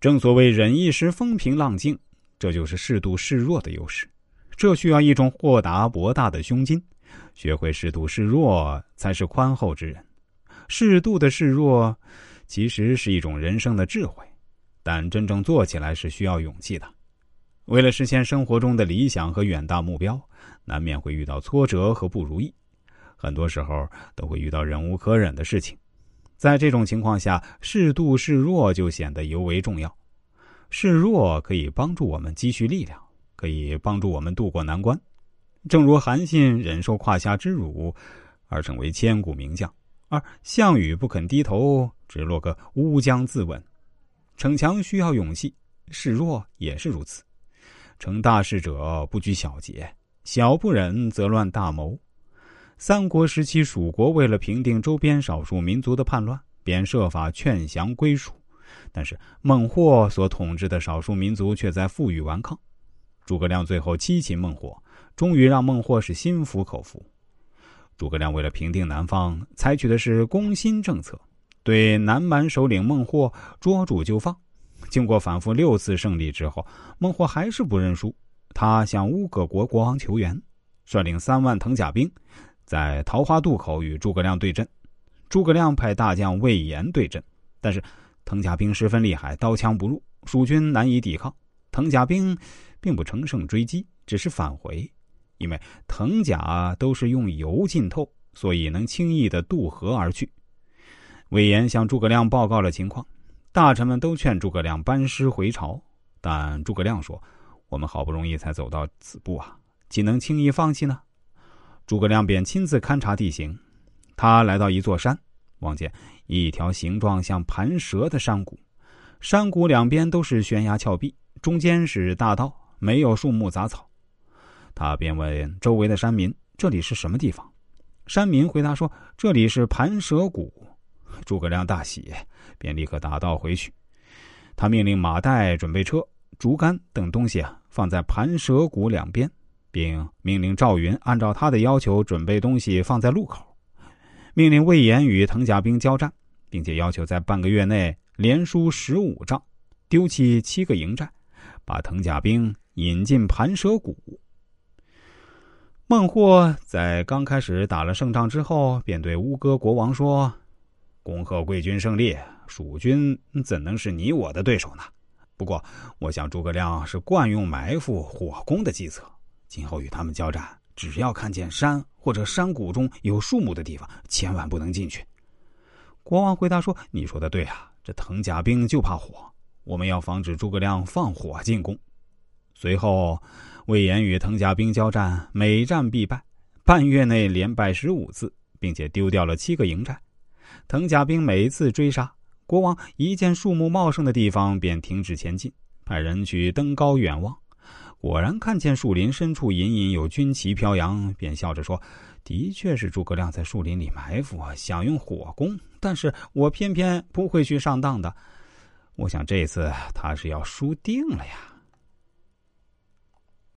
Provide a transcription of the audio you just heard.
正所谓忍一时风平浪静，这就是适度示弱的优势。这需要一种豁达博大的胸襟，学会适度示弱，才是宽厚之人。适度的示弱，其实是一种人生的智慧，但真正做起来是需要勇气的。为了实现生活中的理想和远大目标，难免会遇到挫折和不如意，很多时候都会遇到忍无可忍的事情。在这种情况下，适度示弱就显得尤为重要。示弱可以帮助我们积蓄力量，可以帮助我们渡过难关。正如韩信忍受胯下之辱，而成为千古名将。而项羽不肯低头，只落个乌江自刎。逞强需要勇气，示弱也是如此。成大事者不拘小节，小不忍则乱大谋。三国时期，蜀国为了平定周边少数民族的叛乱，便设法劝降归属。但是孟获所统治的少数民族却在负隅顽抗。诸葛亮最后七擒孟获，终于让孟获是心服口服。诸葛亮为了平定南方，采取的是攻心政策，对南蛮首领孟获捉住就放。经过反复六次胜利之后，孟获还是不认输。他向乌葛国国王求援，率领三万藤甲兵，在桃花渡口与诸葛亮对阵。诸葛亮派大将魏延对阵，但是藤甲兵十分厉害，刀枪不入，蜀军难以抵抗。藤甲兵并不乘胜追击，只是返回。因为藤甲都是用油浸透，所以能轻易的渡河而去。魏延向诸葛亮报告了情况，大臣们都劝诸葛亮班师回朝，但诸葛亮说：“我们好不容易才走到此步啊，岂能轻易放弃呢？”诸葛亮便亲自勘察地形。他来到一座山，望见一条形状像盘蛇的山谷，山谷两边都是悬崖峭壁，中间是大道，没有树木杂草。他便问周围的山民：“这里是什么地方？”山民回答说：“这里是盘蛇谷。”诸葛亮大喜，便立刻打道回去。他命令马岱准备车、竹竿等东西啊，放在盘蛇谷两边，并命令赵云按照他的要求准备东西放在路口。命令魏延与藤甲兵交战，并且要求在半个月内连输十五仗，丢弃七个营寨，把藤甲兵引进盘蛇谷。孟获在刚开始打了胜仗之后，便对乌戈国王说：“恭贺贵军胜利，蜀军怎能是你我的对手呢？不过，我想诸葛亮是惯用埋伏、火攻的计策，今后与他们交战，只要看见山或者山谷中有树木的地方，千万不能进去。”国王回答说：“你说的对啊，这藤甲兵就怕火，我们要防止诸葛亮放火进攻。”随后。魏延与藤甲兵交战，每战必败，半月内连败十五次，并且丢掉了七个营寨。藤甲兵每次追杀，国王一见树木茂盛的地方便停止前进，派人去登高远望，果然看见树林深处隐隐有军旗飘扬，便笑着说：“的确是诸葛亮在树林里埋伏，想用火攻，但是我偏偏不会去上当的。我想这次他是要输定了呀。”